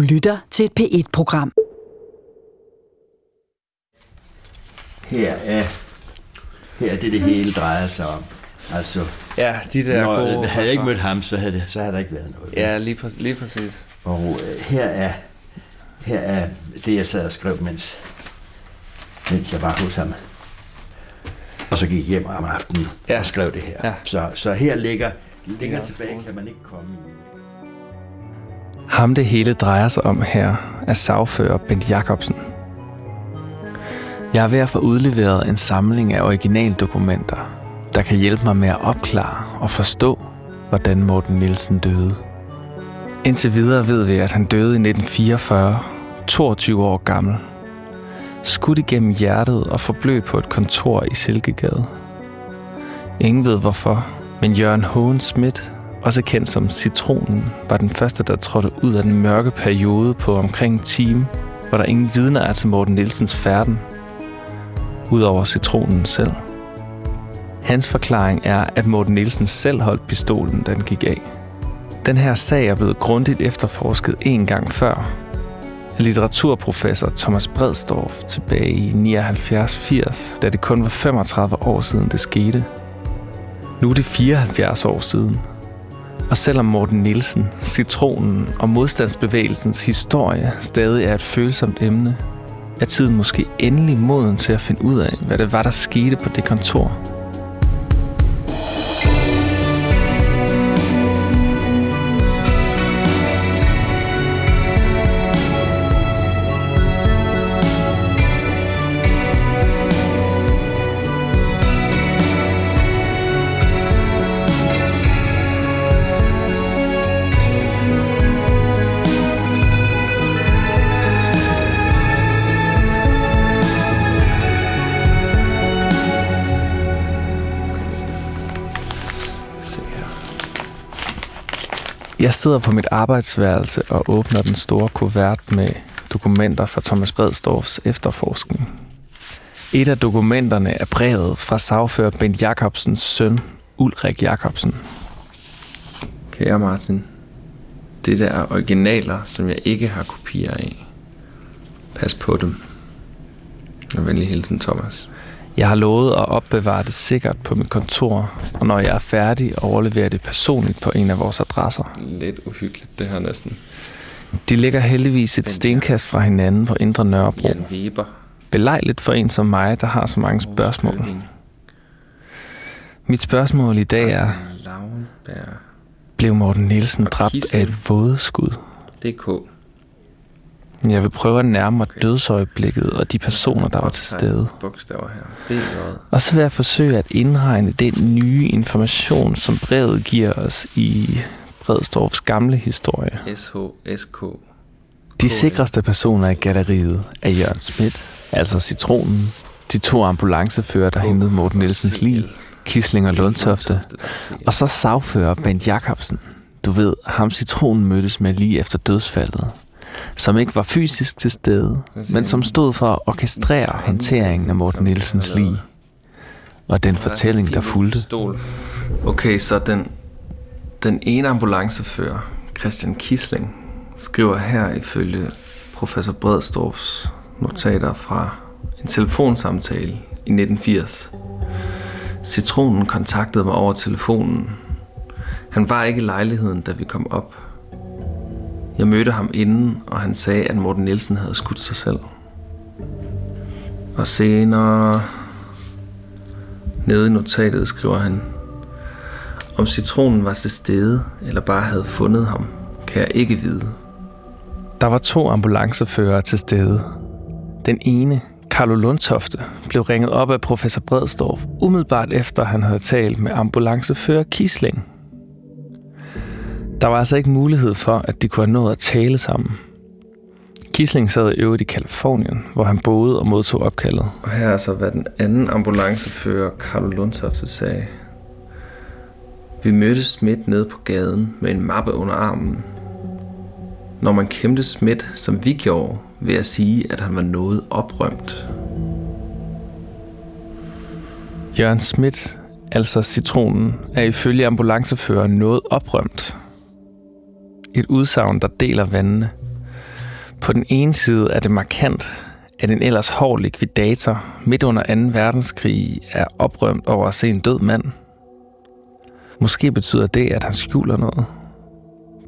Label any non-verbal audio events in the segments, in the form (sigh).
Du lytter til et P1-program. Her er, her er det, det hele drejer sig om. Altså, Ja, de der når, gode... havde jeg ikke mødt ham, så havde, det, så havde der ikke været noget. Ja, lige, præ- lige præcis. Og øh, her er, her er det, jeg sad og skrev, mens, mens jeg var hos ham. Og så gik jeg hjem om aftenen ja. Og skrev det her. Ja. Så, så her ligger, også tilbage kan man ikke komme i. Ham det hele drejer sig om her er sagfører Bent Jacobsen. Jeg er ved at få udleveret en samling af originaldokumenter, der kan hjælpe mig med at opklare og forstå, hvordan Morten Nielsen døde. Indtil videre ved vi, at han døde i 1944, 22 år gammel. Skudt igennem hjertet og forblød på et kontor i Silkegade. Ingen ved hvorfor, men Jørgen Hohen Schmidt også kendt som Citronen, var den første, der trådte ud af den mørke periode på omkring en time, hvor der ingen vidner er til Morten Nielsens færden, udover Citronen selv. Hans forklaring er, at Morten Nielsen selv holdt pistolen, da den gik af. Den her sag er blevet grundigt efterforsket en gang før. af Litteraturprofessor Thomas Bredstorff tilbage i 79-80, da det kun var 35 år siden det skete. Nu er det 74 år siden, og selvom Morten Nielsen, citronen og modstandsbevægelsens historie stadig er et følsomt emne, er tiden måske endelig moden til at finde ud af, hvad det var, der skete på det kontor. Jeg sidder på mit arbejdsværelse og åbner den store kuvert med dokumenter fra Thomas Bredstorffs efterforskning. Et af dokumenterne er brevet fra sagfører Bent Jacobsens søn, Ulrik Jacobsen. Kære Martin, det der er originaler, som jeg ikke har kopier af. Pas på dem. Og venlig hilsen, Thomas. Jeg har lovet at opbevare det sikkert på mit kontor, og når jeg er færdig, overleverer det personligt på en af vores adresser. Lidt uhyggeligt, det her næsten. De ligger heldigvis et stenkast fra hinanden på Indre Nørrebro. Jan Weber. Belejligt for en som mig, der har så mange spørgsmål. Mit spørgsmål i dag er, blev Morten Nielsen dræbt af et vådeskud? DK. Jeg vil prøve at nærme mig dødsøjeblikket og de personer, der var til stede. Bogstaver her. Og så vil jeg forsøge at indregne den nye information, som brevet giver os i Bredstorffs gamle historie. SH, SK. De sikreste personer i galleriet er Jørgen Schmidt, altså Citronen, de to ambulancefører, der hentede Morten Nielsens lig, Kisling og Lundtofte, og så sagfører Bent Jacobsen. Du ved, ham Citronen mødtes med lige efter dødsfaldet, som ikke var fysisk til stede, men som stod for at orkestrere håndteringen af Morten Nielsens lig, og den fortælling, der fulgte. Okay, så den, den ene ambulancefører, Christian Kisling, skriver her ifølge professor Bredstorffs notater fra en telefonsamtale i 1980. Citronen kontaktede mig over telefonen. Han var ikke i lejligheden, da vi kom op. Jeg mødte ham inden, og han sagde, at Morten Nielsen havde skudt sig selv. Og senere, nede i notatet, skriver han, om citronen var til stede, eller bare havde fundet ham, kan jeg ikke vide. Der var to ambulanceførere til stede. Den ene, Carlo Lundtofte, blev ringet op af professor Bredstorff, umiddelbart efter han havde talt med ambulancefører Kisling. Der var altså ikke mulighed for, at de kunne have nået at tale sammen. Kisling sad i øvrigt i Kalifornien, hvor han boede og modtog opkaldet. Og her er så, hvad den anden ambulancefører, Carlo Lundtofte, sagde. Vi mødtes midt nede på gaden med en mappe under armen. Når man kæmpede Schmidt, som vi gjorde, vil jeg sige, at han var noget oprømt. Jørgen Schmidt, altså citronen, er ifølge ambulanceføreren noget oprømt. Et udsagn, der deler vandene. På den ene side er det markant, at en ellers hård likvidator midt under 2. verdenskrig er oprømt over at se en død mand. Måske betyder det, at han skjuler noget.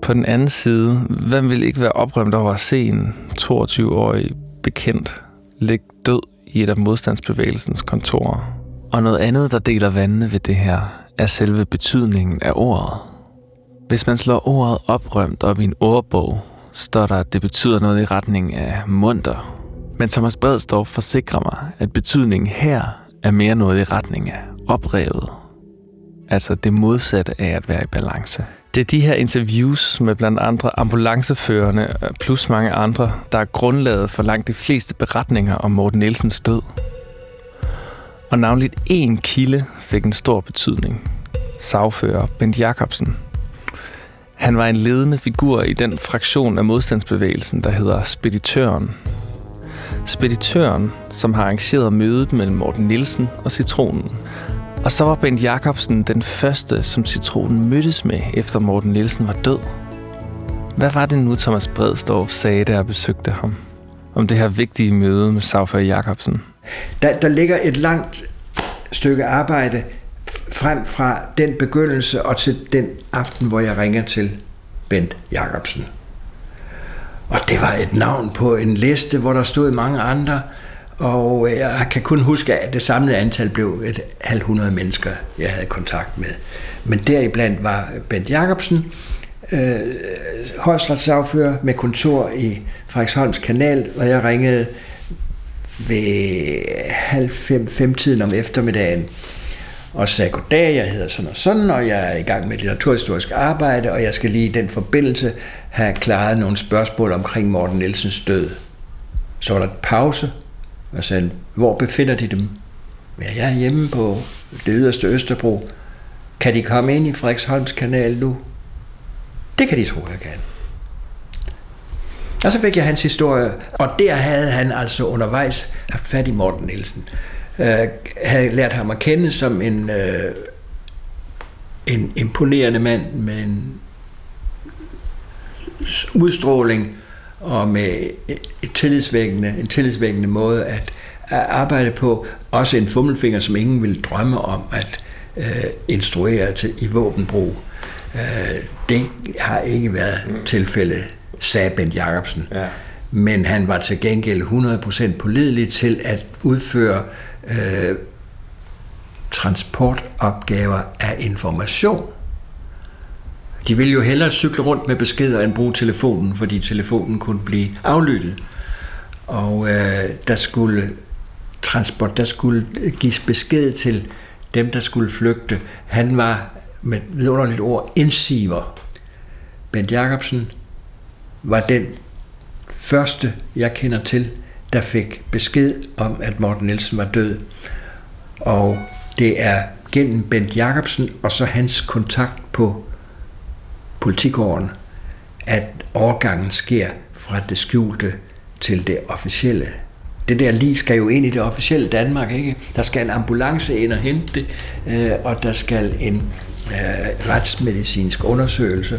På den anden side, hvem vil ikke være oprømt over at se en 22-årig bekendt ligge død i et af modstandsbevægelsens kontorer? Og noget andet, der deler vandene ved det her, er selve betydningen af ordet. Hvis man slår ordet oprømt op i en ordbog, står der, at det betyder noget i retning af munter. Men Thomas Bredstorff forsikrer mig, at betydningen her er mere noget i retning af oprevet. Altså det modsatte af at være i balance. Det er de her interviews med blandt andre ambulanceførende plus mange andre, der er grundlaget for langt de fleste beretninger om Morten Nielsens død. Og navnligt én kilde fik en stor betydning. Sagfører Bent Jacobsen. Han var en ledende figur i den fraktion af modstandsbevægelsen, der hedder Speditøren. Speditøren, som har arrangeret mødet mellem Morten Nielsen og Citronen. Og så var Bent Jacobsen den første, som Citronen mødtes med, efter Morten Nielsen var død. Hvad var det nu, Thomas Bredstorff sagde, da jeg besøgte ham? Om det her vigtige møde med Saufer Jacobsen? Der, der ligger et langt stykke arbejde frem fra den begyndelse og til den aften, hvor jeg ringer til Bent Jacobsen. Og det var et navn på en liste, hvor der stod mange andre, og jeg kan kun huske, at det samlede antal blev et halvt hundrede mennesker, jeg havde kontakt med. Men deriblandt var Bent Jacobsen, øh, højstrætssagfører med kontor i Frederiksholms kanal, og jeg ringede ved halv fem, fem tiden om eftermiddagen og sagde, goddag, jeg hedder sådan og sådan, og jeg er i gang med litteraturhistorisk arbejde, og jeg skal lige i den forbindelse have klaret nogle spørgsmål omkring Morten Nielsens død. Så var der et pause, og jeg sagde, hvor befinder de dem? Ja, jeg er hjemme på det yderste Østerbro. Kan de komme ind i Frederiksholms kanal nu? Det kan de tro, jeg kan. Og så fik jeg hans historie, og der havde han altså undervejs haft fat i Morten Nielsen. Øh, havde lært ham at kende som en, øh, en imponerende mand med en udstråling og med et tillidsvækkende, en tillidsvækkende måde at, at arbejde på. Også en fummelfinger, som ingen ville drømme om at øh, instruere til, i våbenbrug. Øh, det har ikke været mm. tilfældet, sagde Bent Jacobsen. Ja. Men han var til gengæld 100% pålidelig til at udføre øh, transportopgaver af information. De ville jo hellere cykle rundt med beskeder end bruge telefonen, fordi telefonen kunne blive aflyttet. Og øh, der skulle transport, der skulle gives besked til dem, der skulle flygte. Han var med vidunderligt ord indsiver. Bent Jacobsen var den første, jeg kender til, der fik besked om, at Morten Nielsen var død. Og det er gennem Bent Jacobsen og så hans kontakt på politikåren, at overgangen sker fra det skjulte til det officielle. Det der lige skal jo ind i det officielle Danmark, ikke? Der skal en ambulance ind og hente det, øh, og der skal en øh, retsmedicinsk undersøgelse.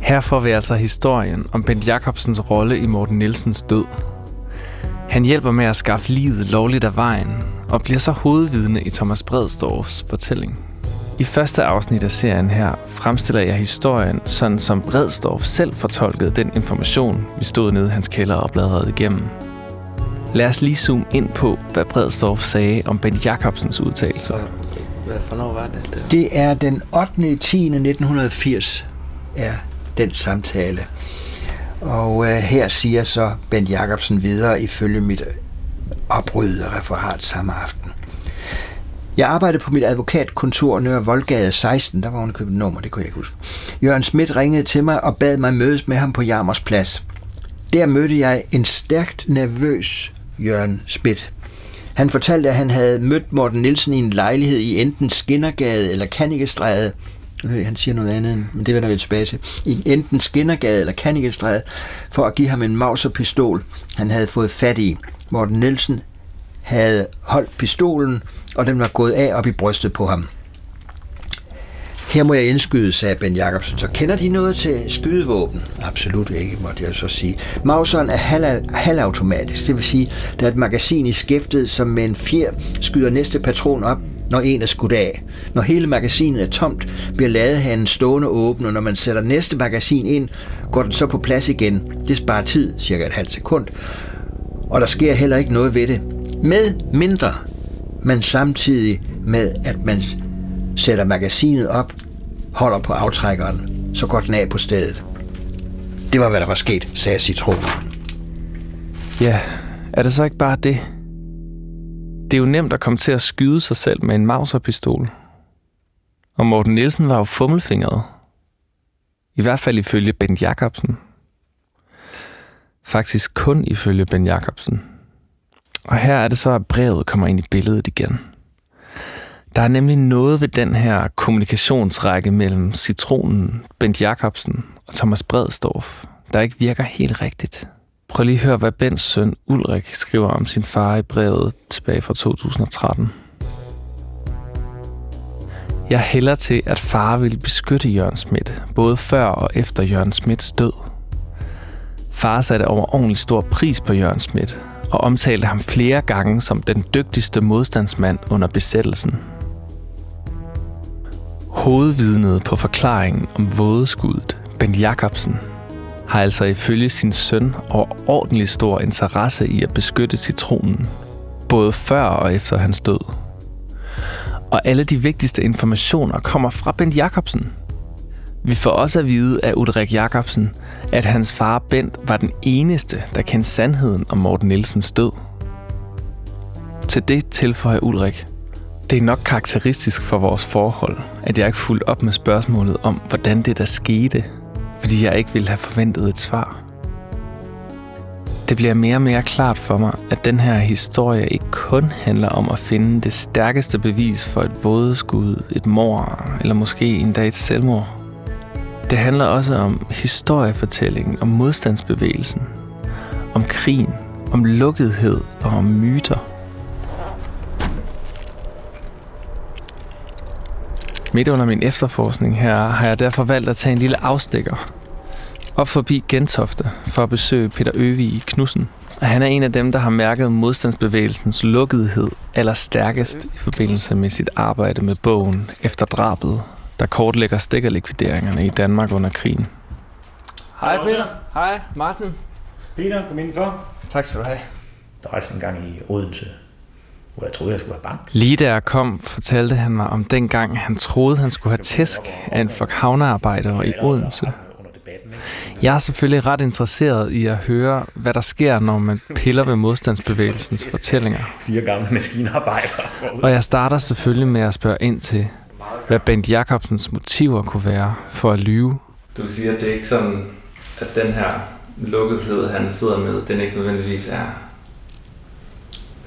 Her får vi altså historien om Bent Jacobsens rolle i Morten Nielsens død. Han hjælper med at skaffe livet lovligt af vejen, og bliver så hovedvidne i Thomas Bredstorffs fortælling. I første afsnit af serien her fremstiller jeg historien, sådan som Bredstorff selv fortolkede den information, vi stod nede i hans kælder og bladrede igennem. Lad os lige zoome ind på, hvad Bredstorff sagde om Ben Jacobsens udtalelser. Hvornår var det? Det er den 8. 10. 1980 er den samtale. Og øh, her siger så Bent Jacobsen videre ifølge mit oprydede referat samme aften. Jeg arbejdede på mit advokatkontor nør Voldgade 16, der var hun købt nummer, det kunne jeg ikke huske. Jørgen Schmidt ringede til mig og bad mig mødes med ham på Jarmers Plads. Der mødte jeg en stærkt nervøs Jørgen Schmidt. Han fortalte, at han havde mødt Morten Nielsen i en lejlighed i enten Skinnergade eller Kanikestræde, han siger noget andet, men det vender vi tilbage til. I enten Skinnergade eller Kannikestræde for at give ham en mauserpistol, han havde fået fat i. Morten Nielsen havde holdt pistolen, og den var gået af op i brystet på ham. Her må jeg indskyde, sagde Ben Jacobsen. Så kender de noget til skydevåben? Absolut ikke, måtte jeg så sige. Mauseren er halv- halvautomatisk, det vil sige, der er et magasin i skæftet, som med en fjer skyder næste patron op, når en er skudt af. Når hele magasinet er tomt, bliver ladehanen stående åben, og når man sætter næste magasin ind, går den så på plads igen. Det sparer tid, cirka et halvt sekund, og der sker heller ikke noget ved det. Med mindre man samtidig med, at man sætter magasinet op, holder på aftrækkeren, så går den af på stedet. Det var, hvad der var sket, sagde Citronen. Ja, er det så ikke bare det? Det er jo nemt at komme til at skyde sig selv med en mauserpistol. Og Morten Nielsen var jo fummelfingret. I hvert fald ifølge Ben Jacobsen. Faktisk kun ifølge Ben Jacobsen. Og her er det så, at brevet kommer ind i billedet igen. Der er nemlig noget ved den her kommunikationsrække mellem Citronen, Bent Jacobsen og Thomas Bredstorff, der ikke virker helt rigtigt. Prøv lige at høre, hvad Bens søn Ulrik skriver om sin far i brevet tilbage fra 2013. Jeg hælder til, at far ville beskytte Jørgen Schmidt, både før og efter Jørgen Schmidts død. Far satte overordentlig stor pris på Jørgen Schmidt, og omtalte ham flere gange som den dygtigste modstandsmand under besættelsen. Hovedvidnet på forklaringen om vådeskuddet, Ben Jacobsen, har altså ifølge sin søn overordentlig stor interesse i at beskytte citronen, både før og efter hans død. Og alle de vigtigste informationer kommer fra Bent Jacobsen. Vi får også at vide af Ulrik Jacobsen, at hans far Bent var den eneste, der kendte sandheden om Morten Nielsens død. Til det tilføjer Ulrik. Det er nok karakteristisk for vores forhold, at jeg ikke fulgte op med spørgsmålet om, hvordan det der skete, fordi jeg ikke ville have forventet et svar. Det bliver mere og mere klart for mig, at den her historie ikke kun handler om at finde det stærkeste bevis for et vådeskud, et mor eller måske endda et selvmord. Det handler også om historiefortællingen, om modstandsbevægelsen, om krigen, om lukkethed og om myter. Midt under min efterforskning her har jeg derfor valgt at tage en lille afstikker op forbi Gentofte for at besøge Peter Øvig Knudsen. Han er en af dem, der har mærket modstandsbevægelsens lukkethed allerstærkest i forbindelse med sit arbejde med bogen Efter drabet, der kortlægger stikkerlikvideringerne i Danmark under krigen. Hej Peter. Hej Martin. Peter, kom indenfor. Tak skal du have. Der var altså en gang i Odense, hvor jeg troede, jeg skulle have bank. Lige da jeg kom, fortalte han mig om den gang, han troede, han skulle have tæsk af en flok havnearbejdere i Odense. Under debatten, ikke? Jeg er selvfølgelig ret interesseret i at høre, hvad der sker, når man piller ved modstandsbevægelsens fortællinger. Fire gamle maskinarbejdere. Og jeg starter selvfølgelig med at spørge ind til, hvad Bent Jacobsens motiver kunne være for at lyve. Du vil sige, at det er ikke sådan, at den her lukkethed, han sidder med, den ikke nødvendigvis er,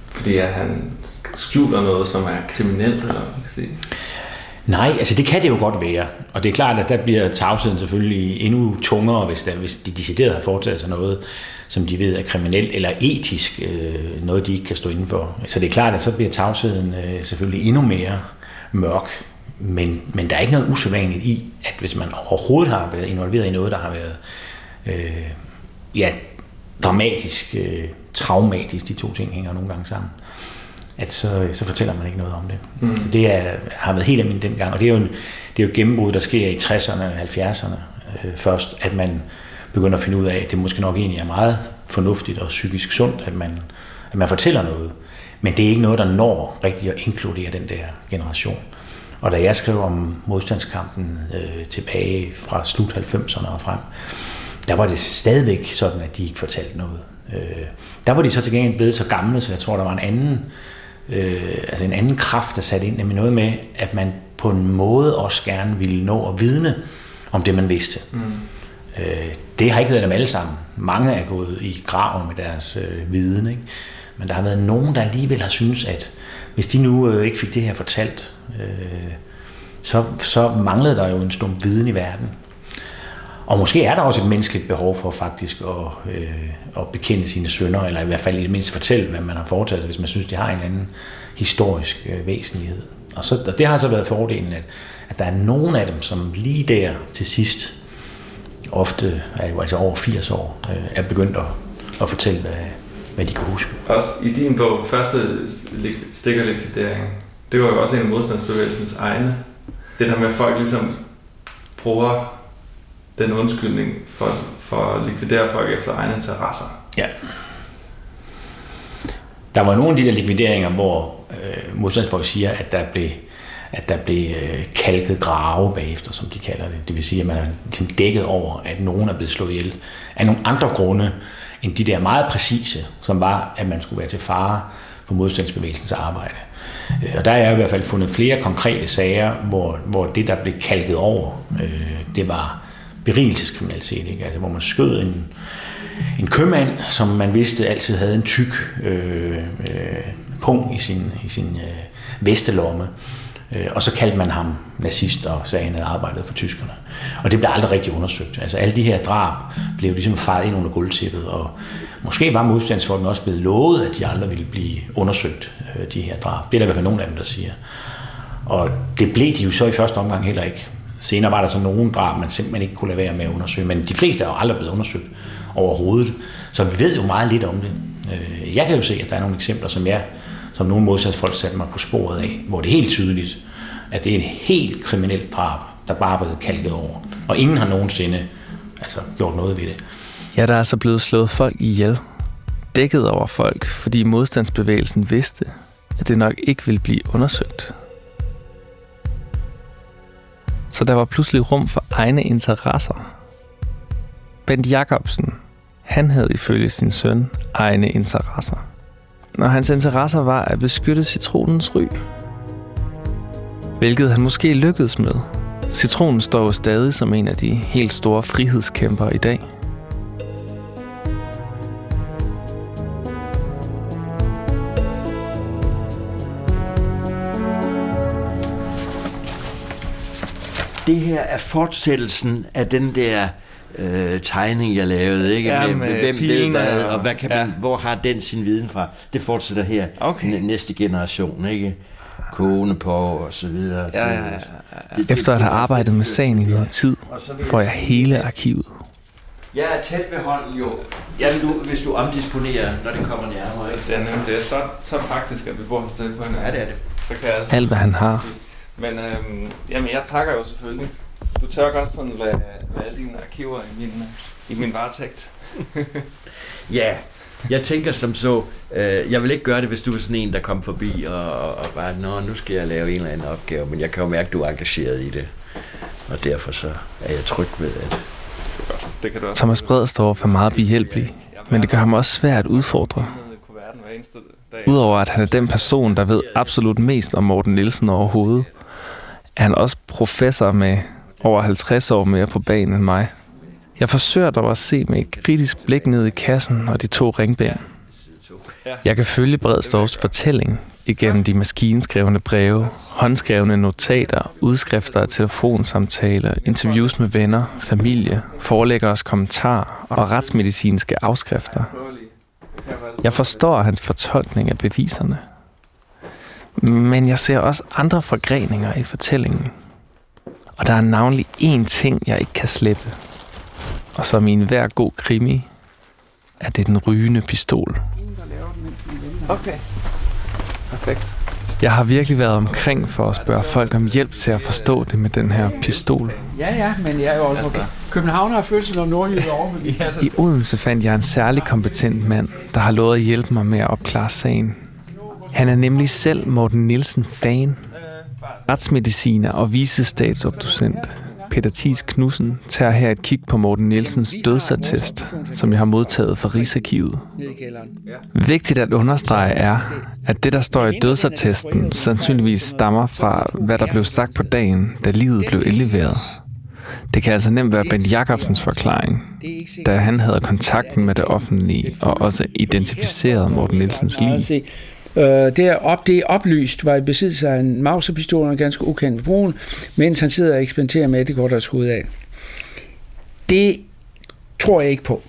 fordi at han skjuler noget, som er kriminelt, eller man kan sige. Nej, altså det kan det jo godt være. Og det er klart, at der bliver tavsheden selvfølgelig endnu tungere, hvis, der, hvis de decideret har foretaget sig noget, som de ved er kriminelt eller etisk, øh, noget de ikke kan stå inden for. Så det er klart, at så bliver tavsheden øh, selvfølgelig endnu mere mørk. Men, men der er ikke noget usædvanligt i, at hvis man overhovedet har været involveret i noget, der har været øh, ja, dramatisk, øh, traumatisk, de to ting hænger nogle gange sammen, at så, så fortæller man ikke noget om det. Mm. Det er, har været helt almindeligt dengang, og det er jo, en, det er jo et gennembrud, der sker i 60'erne og 70'erne øh, først, at man begynder at finde ud af, at det måske nok egentlig er meget fornuftigt og psykisk sundt, at man, at man fortæller noget. Men det er ikke noget, der når rigtig at inkludere den der generation. Og da jeg skrev om modstandskampen øh, tilbage fra slut 90'erne og frem, der var det stadigvæk sådan, at de ikke fortalte noget. Øh, der var de så til gengæld blevet så gamle, så jeg tror, der var en anden, øh, altså en anden kraft, der satte ind, nemlig noget med, at man på en måde også gerne ville nå at vidne om det, man vidste. Mm. Øh, det har ikke været dem alle sammen. Mange er gået i graven med deres øh, viden, ikke? men der har været nogen, der alligevel har synes, at hvis de nu øh, ikke fik det her fortalt, øh, så, så manglede der jo en stum viden i verden. Og måske er der også et menneskeligt behov for faktisk at, øh, at bekende sine sønner, eller i hvert fald i det mindste fortælle, hvad man har foretaget sig, hvis man synes, de har en eller anden historisk øh, væsentlighed. Og, så, og det har så været fordelen, at, at der er nogen af dem, som lige der til sidst, ofte er jo altså over 80 år, øh, er begyndt at, at fortælle, hvad, hvad de kan huske. Også i din bog, første stikkerlikvidering, det var jo også en af modstandsbevægelsens egne. Det der med, at folk ligesom bruger den undskyldning for, for at likvidere folk efter egne interesser. Ja. Der var nogle af de der likvideringer, hvor øh, modstandsfolk siger, at der blev, at der blev øh, kalket grave bagefter, som de kalder det. Det vil sige, at man er ligesom dækket over, at nogen er blevet slået ihjel af nogle andre grunde, end de der meget præcise, som var, at man skulle være til fare for modstandsbevægelsens arbejde. Øh, og der er i hvert fald fundet flere konkrete sager, hvor, hvor det, der blev kalket over, øh, det var berigelseskriminalitet, ikke? Altså, hvor man skød en, en købmand, som man vidste altid havde en tyk øh, øh, pung i sin, i sin øh, vestelomme. Øh, og så kaldte man ham nazist og sagde, at han havde arbejdet for tyskerne. Og det blev aldrig rigtig undersøgt. Altså alle de her drab blev ligesom fejret ind under guldtippet, og måske var modstandsfolkene også blevet lovet, at de aldrig ville blive undersøgt, øh, de her drab. Det er der i hvert fald nogen af dem, der siger. Og det blev de jo så i første omgang heller ikke. Senere var der så nogle drab, man simpelthen ikke kunne lade være med at undersøge, men de fleste er jo aldrig blevet undersøgt overhovedet. Så vi ved jo meget lidt om det. Øh, jeg kan jo se, at der er nogle eksempler, som jeg, som nogle modsatsfolk satte mig på sporet af, hvor det er helt tydeligt, at det er en helt kriminelt drab, der bare er blevet kalket over. Og ingen har nogensinde altså, gjort noget ved det. Ja, der er altså blevet slået folk ihjel. Dækket over folk, fordi modstandsbevægelsen vidste, at det nok ikke ville blive undersøgt. Så der var pludselig rum for egne interesser. Bent Jacobsen, han havde ifølge sin søn egne interesser. Og hans interesser var at beskytte citronens ry. Hvilket han måske lykkedes med. Citronen står jo stadig som en af de helt store frihedskæmper i dag. Det her er fortsættelsen af den der øh, tegning, jeg lavede, ikke? Ja, med, med hvem ved hvad, og hvad kan ja. man, hvor har den sin viden fra? Det fortsætter her. Okay. Næste generation, ikke? Kone på og så videre. Ja, ja, ja, ja. Efter at have arbejdet med sagen i noget tid, får jeg hele arkivet. Jeg er tæt ved hånden jo, hvis du, hvis du omdisponerer, når det kommer nærmere. Ikke? Det er, nemt. det er så, så praktisk, at vi bor sted på hinanden. Ja, det er det. Så kan jeg altså... Alt hvad han har. Men øhm, jamen, jeg takker jo selvfølgelig. Du tør godt sådan lade, lade alle dine arkiver i min, i min varetægt. (laughs) Ja, jeg tænker som så, øh, jeg vil ikke gøre det, hvis du er sådan en, der kom forbi og, og bare, nå, nu skal jeg lave en eller anden opgave, men jeg kan jo mærke, at du er engageret i det. Og derfor så er jeg tryg ved, at Det kan du også. Thomas Bredstorff er meget behjælpelig, men det gør ham også svært at udfordre. Udover at han er den person, der ved absolut mest om Morten Nielsen overhovedet, er han også professor med over 50 år mere på banen end mig. Jeg forsøger dog at se med et kritisk blik ned i kassen og de to ringbær. Jeg kan følge Bredstorffs fortælling igennem de maskinskrevne breve, håndskrevne notater, udskrifter af telefonsamtaler, interviews med venner, familie, forelæggeres kommentarer og retsmedicinske afskrifter. Jeg forstår hans fortolkning af beviserne. Men jeg ser også andre forgreninger i fortællingen. Og der er navnlig én ting, jeg ikke kan slippe. Og som i en hver god krimi, er det den rygende pistol. Okay. Perfekt. Jeg har virkelig været omkring for at spørge folk om hjælp til at forstå det med den her pistol. Ja, ja, men jeg er jo altså. okay. Københavner har følt sig noget nordjyde overbevist. (laughs) Ja, I Odense fandt jeg en særlig kompetent mand, der har lovet at hjælpe mig med at opklare sagen. Han er nemlig selv Morten Nielsen fan. Retsmediciner og vicestatsobducent Peter Thies Knudsen tager her et kig på Morten Nielsens dødsattest, som jeg har modtaget fra Rigsarkivet. Vigtigt at understrege er, at det, der står i dødsattesten, sandsynligvis stammer fra, hvad der blev sagt på dagen, da livet blev indleveret. Det kan altså nemt være Bent Jacobsens forklaring, da han havde kontakten med det offentlige og også identificerede Morten Nielsens liv. Øh, det, er op, det er oplyst, var i besiddelse af en mauserpistol og en ganske ukendt brun, mens han sidder og eksperimenterer med, at det går der hoved af. Det tror jeg ikke på.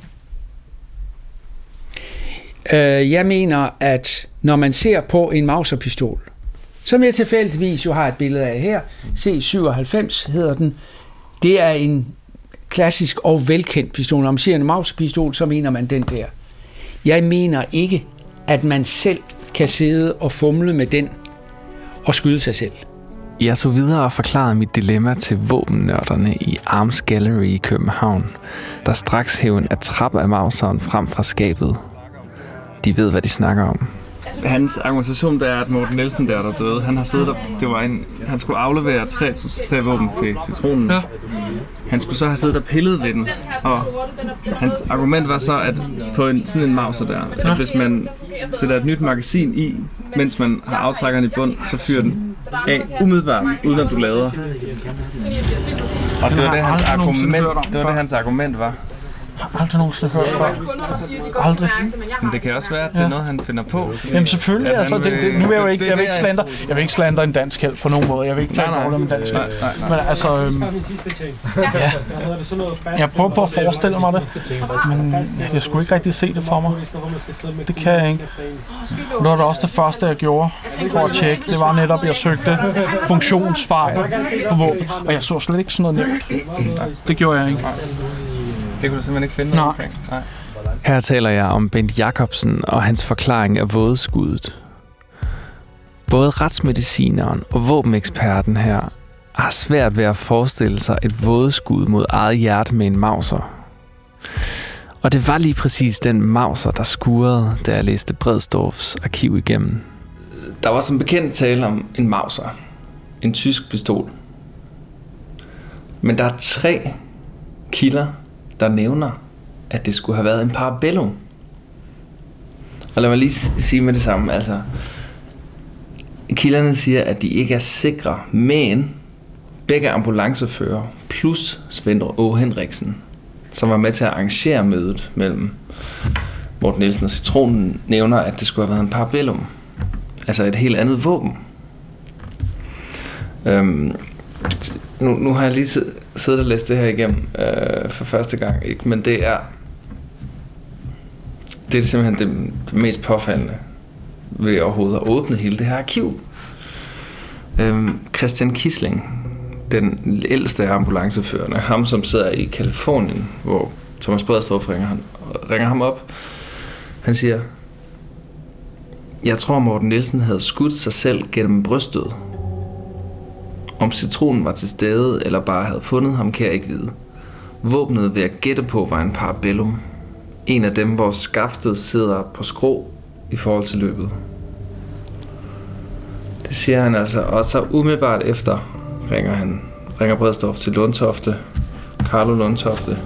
Øh, jeg mener, at når man ser på en mauserpistol, som jeg tilfældigvis jo har et billede af her. C97 hedder den. Det er en klassisk og velkendt pistol. Når man siger en mauserpistol, så mener man den der. Jeg mener ikke, at man selv kan sidde og fumle med den og skyde sig selv. Jeg så videre og forklarede mit dilemma til våbennørderne i Arms Gallery i København, der straks hævde en trap af Mauseren frem fra skabet. De ved, hvad de snakker om. Hans argumentation der er, at Morten Nielsen der, der døde, han har siddet der, det var en, han skulle aflevere tre, tre våben til citronen. Ja. Han skulle så have siddet og pillet ved den, og hans argument var så, at på en, sådan en mauser der, at hvis man sætter et nyt magasin i, mens man har aftrækkeren i bund, så fyrer den af umiddelbart, uden at du lader. Og det var det, hans argument, det var det, hans argument var har aldrig nogensinde hørt før. Aldrig. Men det kan også være, at det er noget, han finder på. Jamen selvfølgelig. Altså, det, det, nu vil jeg jo ikke, jeg vil ikke slander, jeg vil ikke slander en dansk held på nogen måde. Jeg vil ikke tale om en dansk held. Men altså, øhm, ja. Jeg prøver på at forestille mig det, men jeg skulle ikke rigtig se det for mig. Det kan jeg ikke. Det var det også det første, jeg gjorde for at tjekke. Det var netop, at jeg søgte funktionsfejl på våben, og jeg så slet ikke sådan noget nævnt. Det gjorde jeg ikke. Det kunne du simpelthen ikke finde Nej. omkring? Nej. Her taler jeg om Bent Jacobsen og hans forklaring af vådeskuddet. Både retsmedicineren og våbeneksperten her har svært ved at forestille sig et vådeskud mod eget hjerte med en mauser. Og det var lige præcis den mauser, der skurede, da jeg læste Bredstorffs arkiv igennem. Der var som bekendt tale om en mauser. En tysk pistol. Men der er tre kilder, der nævner, at det skulle have været en parabellum. Og lad mig lige sige med det samme, altså kilderne siger, at de ikke er sikre, men begge ambulancefører plus Svend O. Henriksen, som var med til at arrangere mødet mellem Morten Nielsen og Citronen, nævner, at det skulle have været en parabellum. Altså et helt andet våben. Øhm, nu, nu har jeg lige siddet og læst det her igennem øh, for første gang, ikke? men det er det er simpelthen det, det mest påfaldende ved overhovedet at åbne hele det her arkiv. Øhm, Christian Kisling, den ældste af ambulanceførerne, ham som sidder i Kalifornien, hvor Thomas Bredstrup ringer, han, ringer ham op, han siger, jeg tror Morten Nielsen havde skudt sig selv gennem brystet, om citronen var til stede eller bare havde fundet ham, kan jeg ikke vide. Våbnet ved at gætte på var en parabellum. En af dem, hvor skaftet sidder på skrå i forhold til løbet. Det siger han altså, og så umiddelbart efter ringer han ringer Bredstof til Lundtofte, Carlo Lundtofte,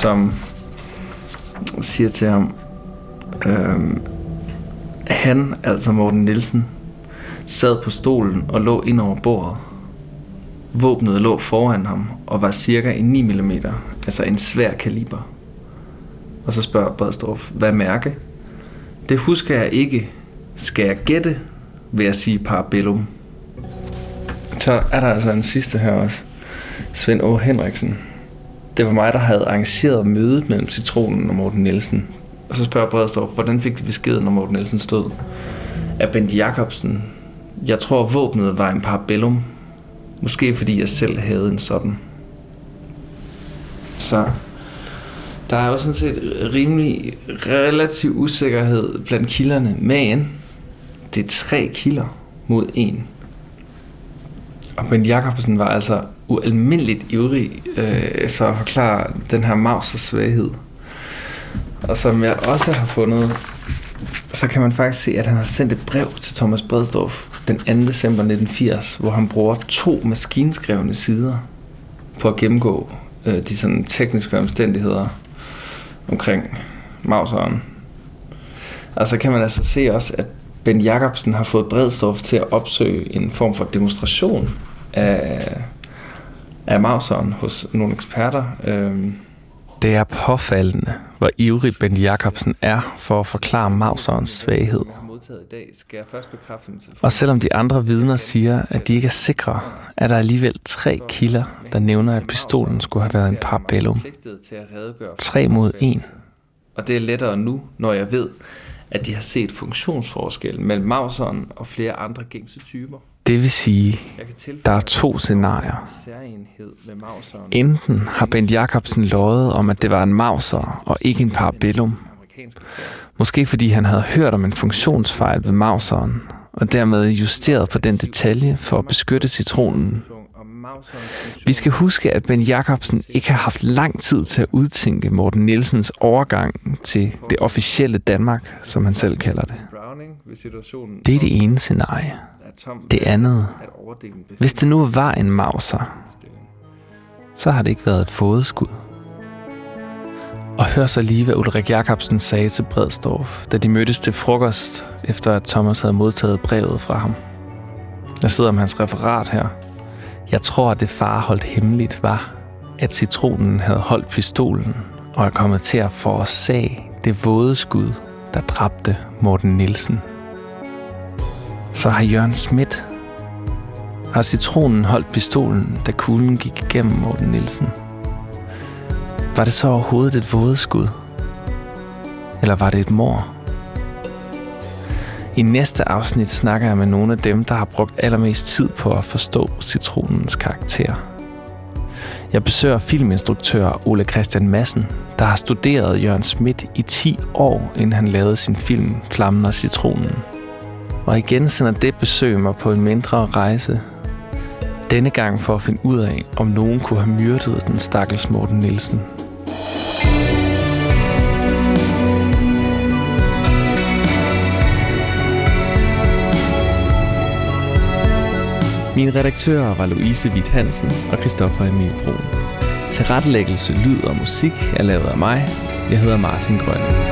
som siger til ham, øhm, han, altså Morten Nielsen, sad på stolen og lå ind over bordet. Våbnet lå foran ham og var cirka en 9 mm, altså en svær kaliber. Og så spørger Bredstrup, hvad mærke? Det husker jeg ikke. Skal jeg gætte, vil jeg sige parabellum. Så er der altså en sidste her også. Svend Å. Henriksen. Det var mig, der havde arrangeret mødet mellem Citronen og Morten Nielsen. Og så spørger Bredstrup, hvordan fik de beskeden, når Morten Nielsen stod? Af Bent Jacobsen. Jeg tror, våbnet var en parabellum, Måske fordi jeg selv havde en sådan. Så der er jo sådan set rimelig relativ usikkerhed blandt kilderne, men det er tre kilder mod en. Og Bent Jacobsen var altså ualmindeligt ivrig øh, for at forklare den her Mausers svaghed. Og som jeg også har fundet, så kan man faktisk se, at han har sendt et brev til Thomas Bredstorff den 2. december 1980, hvor han bruger to maskinskrevne sider på at gennemgå øh, de sådan tekniske omstændigheder omkring Mauseren. Altså kan man altså se også, at Ben Jacobsen har fået Bredstof til at opsøge en form for demonstration af, af Mauseren hos nogle eksperter. Øh. Det er påfaldende, hvor ivrig Ben Jacobsen er for at forklare Mauserens svaghed modtaget i dag, skal jeg først bekræfte dem til Og selvom de andre vidner siger, at de ikke er sikre, er der alligevel tre kilder, der nævner, at pistolen skulle have været en parabellum. Tre mod en. Og det er lettere nu, når jeg ved, at de har set funktionsforskel mellem Mauseren og flere andre gængse typer. Det vil sige, der er to scenarier. Enten har Bent Jacobsen lovet om, at det var en mauser og ikke en parabellum. Måske fordi han havde hørt om en funktionsfejl ved mauseren, og dermed justeret på den detalje for at beskytte citronen. Vi skal huske, at Ben Jacobsen ikke har haft lang tid til at udtænke Morten Nielsens overgang til det officielle Danmark, som han selv kalder det. Det er det ene scenarie. Det andet, hvis det nu var en mauser, så har det ikke været et fodeskud. Og hør så lige, hvad Ulrik Jacobsen sagde til Bredstorff, da de mødtes til frokost, efter at Thomas havde modtaget brevet fra ham. Jeg sidder med hans referat her. Jeg tror, at det far holdt hemmeligt var, at citronen havde holdt pistolen og er kommet til at forårsage det våde skud, der dræbte Morten Nielsen. Så har Jørgen Schmidt har citronen holdt pistolen, da kuglen gik igennem Morten Nielsen. Var det så overhovedet et vådeskud? Eller var det et mor? I næste afsnit snakker jeg med nogle af dem, der har brugt allermest tid på at forstå citronens karakter. Jeg besøger filminstruktør Ole Christian Madsen, der har studeret Jørgen Schmidt i 10 år, inden han lavede sin film Flammen og Citronen. Og igen sender det besøg mig på en mindre rejse. Denne gang for at finde ud af, om nogen kunne have myrdet den stakkels Morten Nielsen. Mine redaktører var Louise Witt Hansen og Christoffer Emil Brun. Tilrettelæggelse, lyd og musik er lavet af mig. Jeg hedder Martin Grønne.